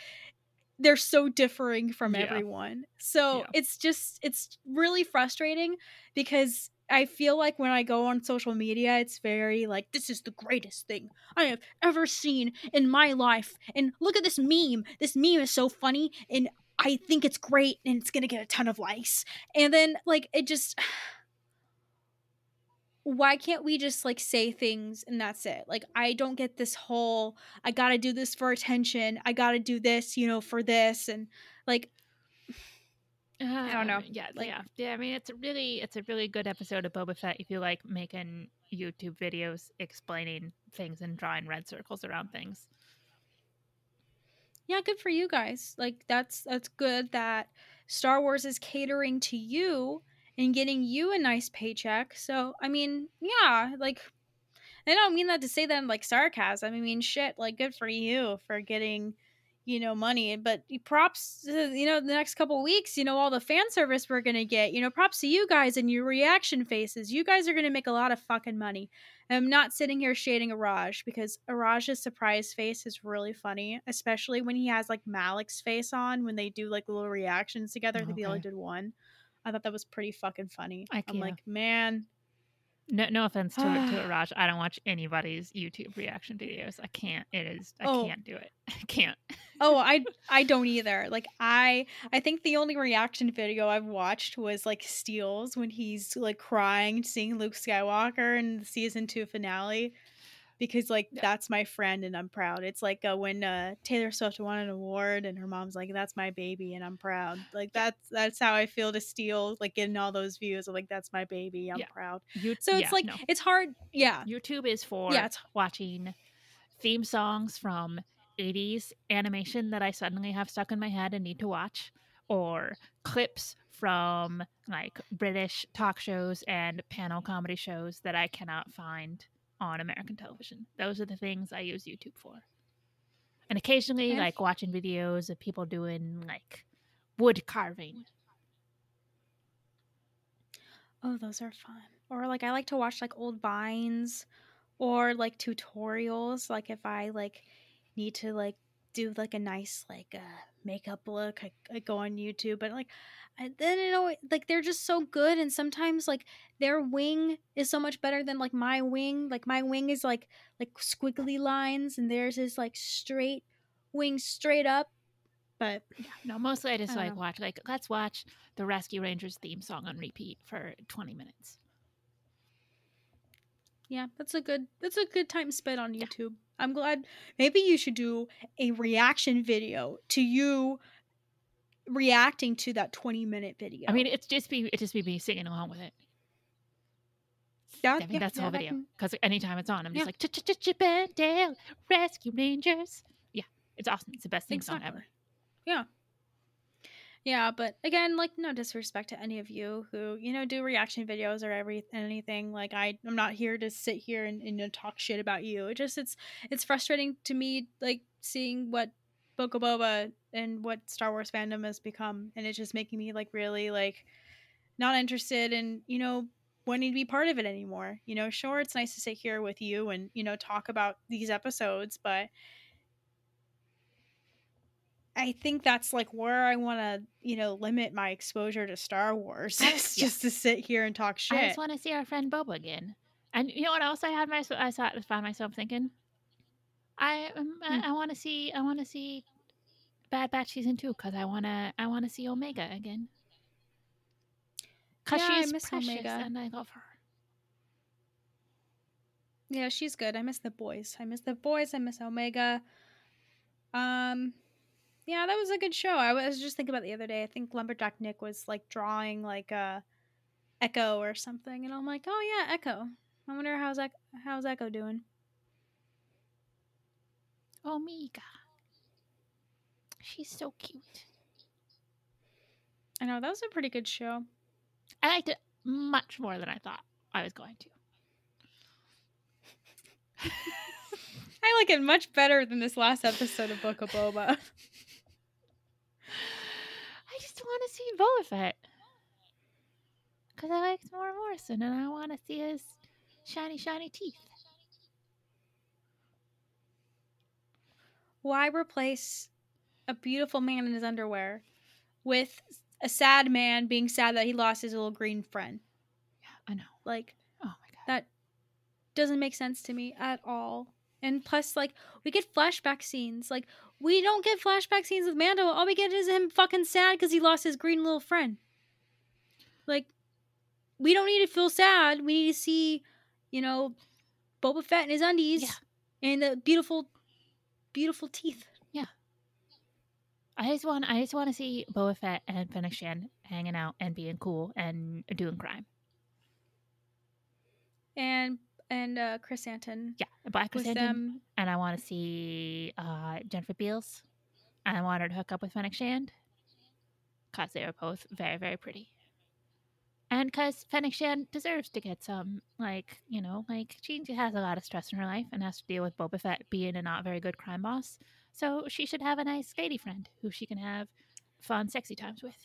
they're so differing from Yeah. everyone. So Yeah. it's just it's really frustrating because I feel like when I go on social media, it's very like this is the greatest thing I have ever seen in my life. And look at this meme. This meme is so funny and I think it's great and it's going to get a ton of likes. And then like it just why can't we just like say things and that's it? Like I don't get this whole I got to do this for attention. I got to do this, you know, for this and like I don't know, uh, Yeah, like- yeah, yeah. I mean, it's a really, it's a really good episode of Boba Fett if you like making YouTube videos explaining things and drawing red circles around things. yeah, good for you guys. Like that's that's good that Star Wars is catering to you and getting you a nice paycheck. So, I mean, yeah, like I don't mean that to say that in like sarcasm. I mean, shit, like good for you for getting, you know, money. But props, to, you know, the next couple weeks, you know, all the fan service we're gonna get. You know, props to you guys and your reaction faces. You guys are gonna make a lot of fucking money. I'm not sitting here shading Araj because Araj's surprise face is really funny, especially when he has like Malik's face on when they do like little reactions together. I think they only did one. I thought that was pretty fucking funny. I- I'm yeah. like, man, No, no offense to to Raj. I don't watch anybody's YouTube reaction videos. I can't. It is. I Oh. can't do it. I can't. oh i i don't either like i i think the only reaction video i've watched was like steele's when he's like crying seeing luke skywalker in the season two finale because like Yeah. that's my friend and i'm proud it's like uh, when uh taylor swift won an award and her mom's like that's my baby and i'm proud like that's that's how i feel to steal like getting all those views I'm like that's my baby i'm Yeah. proud You, so it's yeah, like no. it's hard yeah YouTube is for yeah it's watching theme songs from 80s animation that I suddenly have stuck in my head and need to watch, or clips from like British talk shows and panel comedy shows that I cannot find on American television. Those are the things I use YouTube for. And occasionally, Okay. like watching videos of people doing like wood carving. Oh, those are fun. Or like I like to watch like old vines or like tutorials. Like if I like need to like do like a nice like uh makeup look, I, I go on YouTube. But like I, then you know like they're just so good and sometimes like their wing is so much better than like my wing. Like my wing is like like squiggly lines and theirs is like straight wing straight up. But No, mostly I just I like know. watch like let's watch the Rescue Rangers theme song on repeat for 20 minutes. Yeah, that's a good that's a good time spent on Yeah. YouTube. I'm glad maybe you should do a reaction video to you reacting to that 20 minute video. I mean, it's just be it just be me singing along with it. yeah, I mean, yeah, that's the yeah, whole video. Because anytime it's on, I'm Yeah. just like Ch ch ch Chip 'n Dale Rescue Rangers. Yeah, it's awesome. It's the best theme song ever. Yeah. Yeah, but again, like no disrespect to any of you who, you know, do reaction videos or every anything. Like I I'm not here to sit here and, and talk shit about you. It just it's it's frustrating to me like seeing what Boca Boba and what Star Wars fandom has become and it's just making me like really like not interested in, you know, wanting to be part of it anymore. You know, sure it's nice to sit here with you and, you know, talk about these episodes, but I think that's like where I want to, you know, limit my exposure to Star Wars. It's just to sit here and talk shit. I just want to see our friend Boba again. And you know what else I had myself I saw, found myself thinking? I um, Hmm. I, I want to see I want to see Bad Batch season two because I want to I want to see Omega again. Cause Yeah, I miss precious Omega. and I love her. Yeah, she's good. I miss the boys. I miss the boys. I miss Omega. Um, yeah, that was a good show. I was just thinking about the other day. I think Lumberjack Nick was like drawing like a Echo or something, and I'm like, oh yeah, Echo. I wonder how's Echo, how's Echo doing. Omega. She's so cute. I know that was a pretty good show. I liked it much more than I thought I was going to. I like it much better than this last episode of Book of Boba. I want to see Boba Fett. Because I like Temuera Morrison and I want to see his shiny, shiny teeth. Why replace a beautiful man in his underwear with a sad man being sad that he lost his little green friend? Yeah, I know. Like, Oh my god. that doesn't make sense to me at all. And plus, like, we get flashback scenes. Like, we don't get flashback scenes with Mando. All we get is him fucking sad because he lost his green little friend. Like, we don't need to feel sad. We need to see, you know, Boba Fett in his undies Yeah. and the beautiful, beautiful teeth. Yeah. I just want I just want to see Boba Fett and Fennec Shand hanging out and being cool and doing crime. And and uh Chris Anton Yeah, Black with Chrysanthemum. them. and I want to see uh, Jennifer Beals. And I want her to hook up with Fennec Shand because they are both very, very pretty. And because Fennec Shand deserves to get some, like, you know, like she has a lot of stress in her life and has to deal with Boba Fett being a not very good crime boss. So she should have a nice lady friend who she can have fun, sexy times with.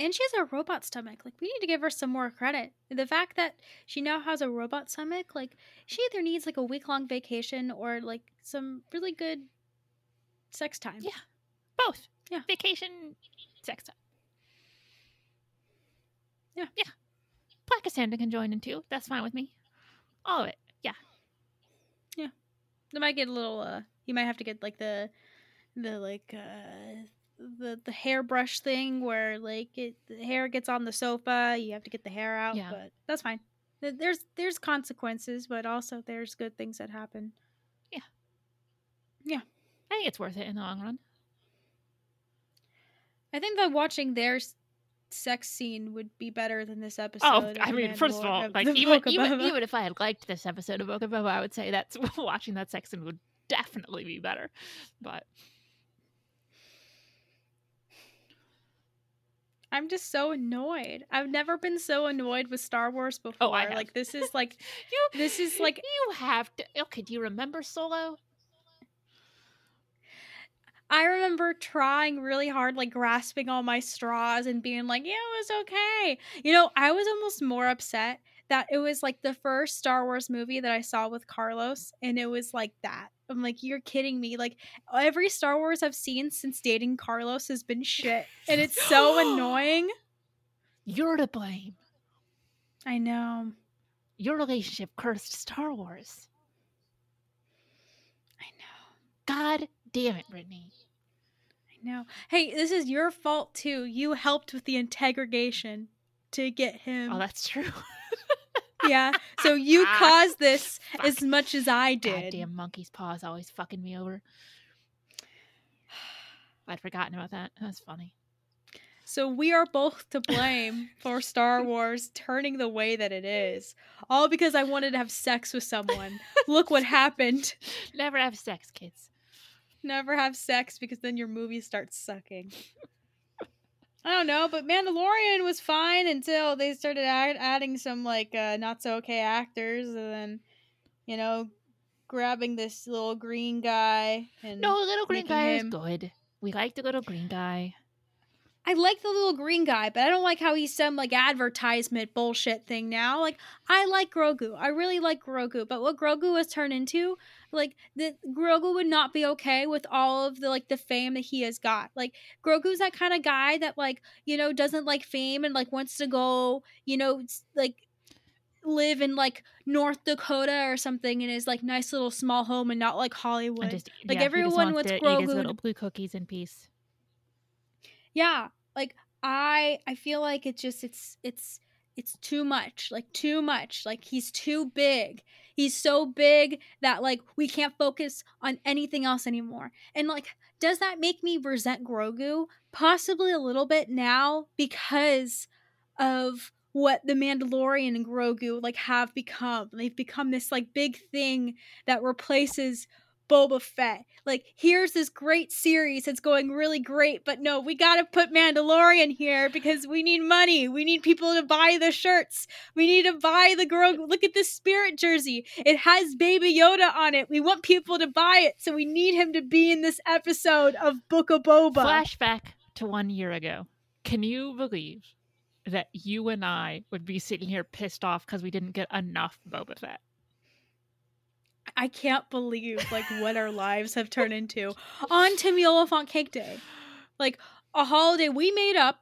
And she has a robot stomach. Like we need to give her some more credit. The fact that she now has a robot stomach, like she either needs like a week long vacation or like some really good sex time. Yeah. Both. Yeah. Vacation, sex time. Yeah. Yeah. Black Cassandra can join in too. That's fine with me. All of it. Yeah. Yeah. They might get a little uh you might have to get like the the like uh the the hairbrush thing where like it the hair gets on the sofa, you have to get the hair out, Yeah. but that's fine. There's there's consequences, but also there's good things that happen. Yeah. Yeah. I think it's worth it in the long run. I think that watching their sex scene would be better than this oh, episode. Oh, I mean, first of all, of like even even, even if I had liked this episode of of Boba, I would say that's watching that sex scene would definitely be better. But I'm just so annoyed. I've never been so annoyed with Star Wars before. Oh, I have. Like this is like you, this is like you have to. Okay, do you remember Solo? I remember trying really hard, like grasping all my straws and being like, yeah, it was okay. You know, I was almost more upset that it was like the first Star Wars movie that I saw with Carlos, and it was like that. I'm like, you're kidding me. Like, every Star Wars I've seen since dating Carlos has been shit. And it's so annoying. You're to blame. I know. Your relationship cursed Star Wars. I know. God damn it, Brittany. I know. Hey, this is your fault too. You helped with the integration to get him. Oh, that's true. yeah. So you Ah, caused this fuck. as much as I did. Goddamn monkey's paws always fucking me over. I'd forgotten about that. That's funny. So we are both to blame for Star Wars turning the way that it is. All because I wanted to have sex with someone. Look what happened. Never have sex, kids. Never have sex because then your movie starts sucking. I don't know, but Mandalorian was fine until they started add- adding some like uh, not so okay actors, and then you know, grabbing this little green guy. And No, the little green guy him- is good. We like the little green guy. I like the little green guy, but I don't like how he's some like advertisement bullshit thing now. Like I like Grogu. I really like Grogu, but what Grogu has turned into, like the Grogu would not be okay with all of the like the fame that he has got. Like Grogu's that kind of guy that like, you know, doesn't like fame and like wants to go, you know, like live in like North Dakota or something in his like nice little small home and not like Hollywood. Just, Like, yeah, everyone wants eat Grogu little blue cookies in peace. yeah like i i feel like it's just it's it's it's too much like too much like he's too big. He's so big that like we can't focus on anything else anymore. And like does that make me resent grogu? Possibly a little bit now because of what the mandalorian and grogu like have become. They've become this like big thing that replaces Boba Fett. Like, here's this great series that's going really great, but no, we gotta put Mandalorian here because we need money. We need people to buy the shirts. We need to buy the girl. Look at this spirit jersey. It has Baby Yoda on it. We want people to buy it, so we need him to be in this episode of Book of Boba. Flashback to one year ago. Can you believe that you and I would be sitting here pissed off because we didn't get enough Boba Fett? I can't believe like what our lives have turned into on Timmy Olyphant Cake Day. Like a holiday we made up,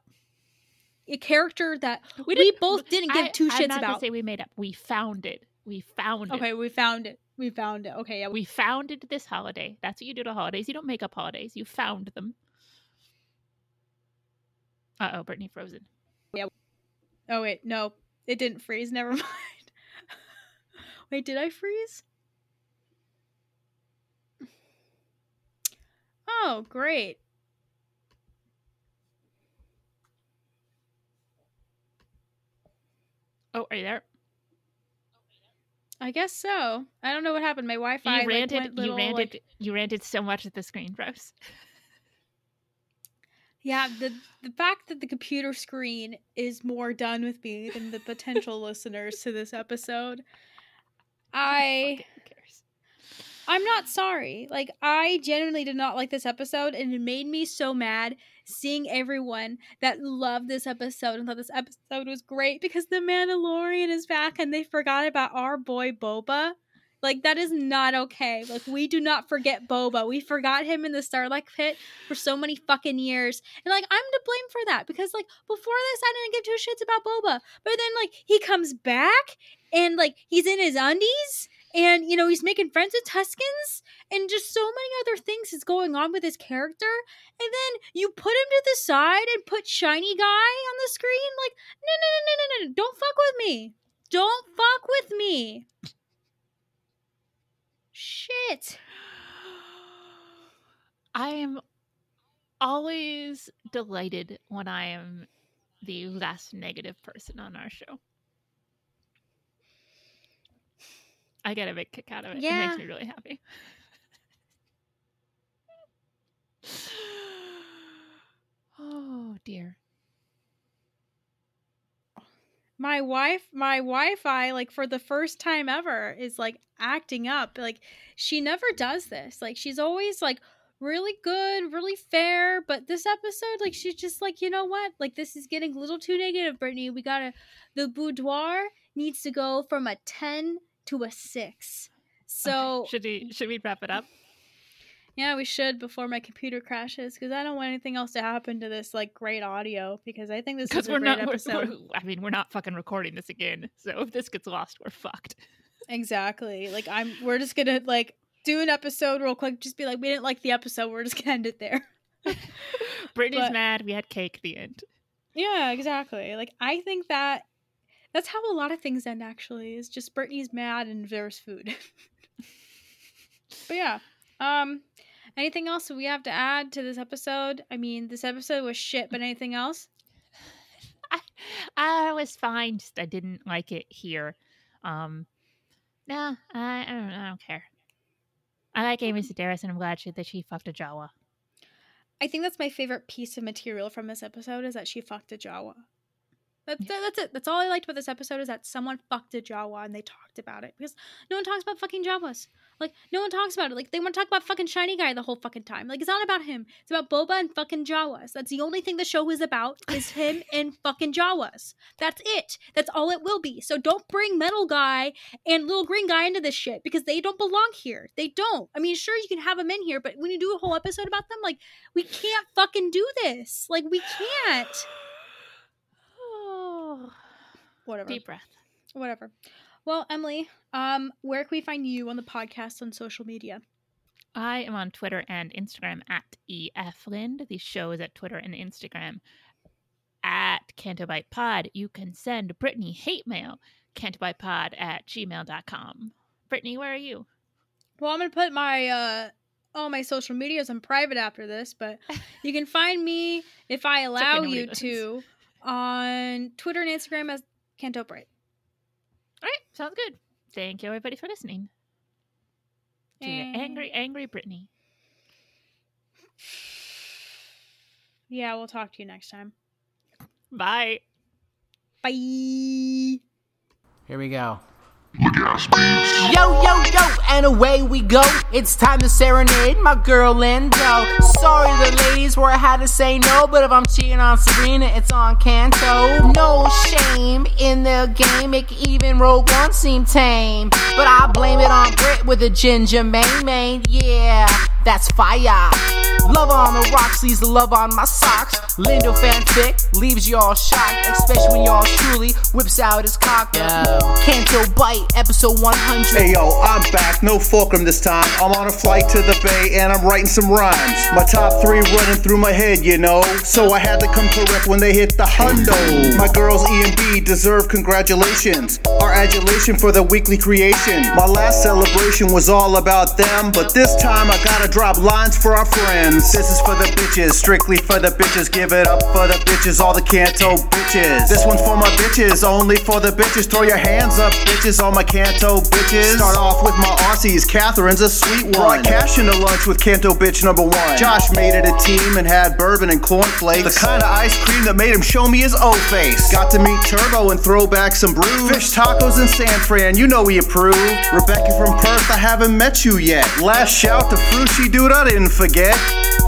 a character that we, didn't- both didn't give I- 2 I'm shits about. say we made up. We found it. We found it. Okay, we found it. We found it. Okay, yeah. We, We founded this holiday. That's what you do to holidays. You don't make up holidays. You found them. Uh oh, Brittany frozen. Yeah. oh wait, no, it didn't freeze. Never mind. wait, did I freeze? Oh, great. Oh, are you there? I guess so. I don't know what happened. My Wi-Fi you like, ranted. went you ranted. like- You ranted so much at the screen froze. Yeah, the the fact that the computer screen is more done with me than the potential listeners to this episode. I Fuck it, who cares? I'm not sorry. Like I genuinely did not like this episode and it made me so mad seeing everyone that loved this episode and thought this episode was great because the Mandalorian is back and they forgot about our boy Boba. Like that is not okay. Like we do not forget Boba. We forgot him in the Sarlacc Pit for so many fucking years. And like I'm to blame for that because like before this I didn't give two shits about Boba. But then like he comes back and like he's in his undies and you know he's making friends with Tuskens and just so many other things is going on with his character. And then you put him to the side and put shiny guy on the screen like no no no no no no don't fuck with me. Don't fuck with me. Shit. I am always delighted when I am the last negative person on our show. I get a big kick out of it. It makes me really happy. oh dear. my wife my wi-fi like for the first time ever is like acting up like she never does this like she's always like really good really fair but this episode like she's just like you know what like this is getting a little too negative brittany we gotta the boudoir needs to go from a 10 to a 6 so should we should we wrap it up? yeah we should before my computer crashes because i don't want anything else to happen to this like great audio because i think this is Because a we're great not. We're, episode we're- I mean, we're not fucking recording this again. So if this gets lost, we're fucked. Exactly. Like I'm we're just gonna like do an episode real quick, just be like, we didn't like the episode, we're just gonna end it there. Brittany's But- mad. We had cake. The end. yeah, exactly. Like I think that that's how a lot of things end actually, is just Brittany's mad and there's food. but yeah. Um anything else we have to add to this episode? I mean, this episode was shit, but anything else? I, I was fine. Just I didn't like it here. Um, no, I, I don't. I don't care. I like Amy Sedaris, and I'm glad she, that she fucked a Jawa. I think that's my favorite piece of material from this episode is that she fucked a Jawa. That's, Yeah. that's it. That's all I liked about this episode is that someone fucked a Jawa and they talked about it because no one talks about fucking Jawas. Like no one talks about it. Like they want to talk about fucking shiny guy the whole fucking time. Like it's not about him. It's about Boba and fucking Jawas. That's the only thing the show is about is him and fucking Jawas. That's it. That's all it will be. So don't bring metal guy and little green guy into this shit because they don't belong here. They don't. I mean, sure you can have them in here, but when you do a whole episode about them, like we can't fucking do this. Like we can't. Oh, Whatever. deep breath. Whatever. Well, Emily, um, where can we find you on the podcast on social media? I am on Twitter and Instagram at eflind. The show is at Twitter and Instagram at Canto Bight Pod. You can send Brittany hate mail, cantobightpod at gmail.com. Brittany, where are you? Well, I'm gonna put my uh all my social medias on private after this, but you can find me if I allow nobody you to on Twitter and Instagram as Canto Britt. All right, sounds good. Thank you, everybody, for listening to the Angry angry, Brittany. Yeah, we'll talk to you next time. Bye. Bye. Here we go. Yo, yo, yo, and away we go. It's time to serenade my girl Lindo. Sorry, the ladies where I had to say no, but if I'm cheating on Serena, it's on Canto. No shame in the game, make even Rogue One seem tame. But I blame it on Brit with a ginger main main. Yeah, that's fire. Love on the rocks leaves the love on my socks. Lindo fanfic leaves y'all shocked, especially when y'all truly whips out his cock. Canto Bight, episode 100. Hey yo, I'm back, no fulcrum this time. I'm on a flight to the bay and I'm writing some rhymes. My top three running through my head, you know. So I had to come correct when they hit the hundo. My girls E and B deserve congratulations. Our adulation for the weekly creation. My last celebration was all about them, but this time I gotta drop lines for our friends. This is for the bitches, strictly for the bitches. Give it up for the bitches, all the Canto bitches. This one's for my bitches, only for the bitches. Throw your hands up, bitches, all my Canto bitches. Start off with my Aussies, Catherine's a sweet one. Brought cash into lunch with Canto bitch number one. Josh made it a team and had bourbon and cornflakes. The kind of ice cream that made him show me his O face. Got to meet Turbo and throw back some brews. Fish tacos in San Fran, you know we approve. Rebecca from Perth, I haven't met you yet. Last shout to Frushi dude, I didn't forget.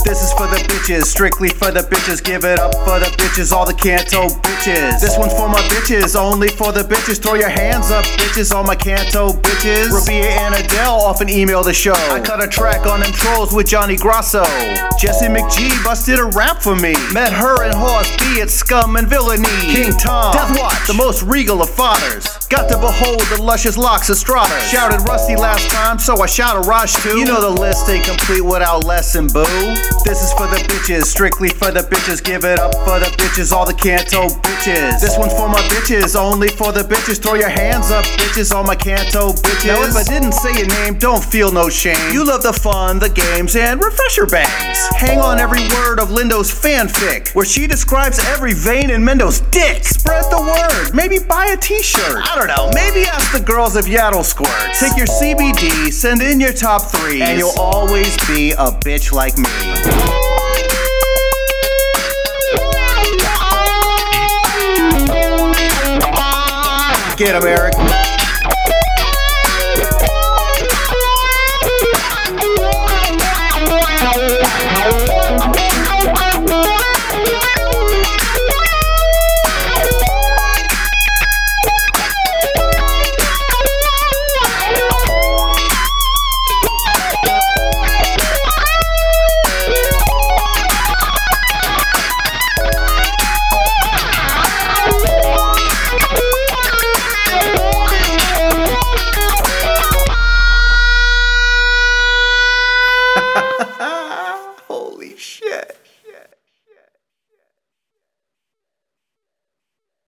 This is for the bitches, strictly for the bitches. Give it up for the bitches, all the Canto bitches. This one's for my bitches, only for the bitches. Throw your hands up, bitches, all my Canto bitches. Rabia and Adele often email the show. I cut a track on them trolls with Johnny Grosso. Jesse McGee busted a rap for me. Met her and Horse B at Scum and Villainy. King Tom, Death Watch, the most regal of fathers. Got to behold the luscious locks of Strata. Shouted Rusty last time, so I shout a Raj too. You know the list ain't complete without Les and Boo. This is for the bitches, strictly for the bitches. Give it up for the bitches, all the Canto bitches. This one's for my bitches, only for the bitches. Throw your hands up, bitches, all my Canto bitches. Now if I didn't say your name, don't feel no shame. You love the fun, the games, and refresher bangs. Hang on every word of Lindo's fanfic, where she describes every vein in Mando's dick. Spread the word, maybe buy a t-shirt. I don't know, maybe ask the girls if Yaddle squirts. Take your CBD, send in your top three, and you'll always be a bitch like me. Get him,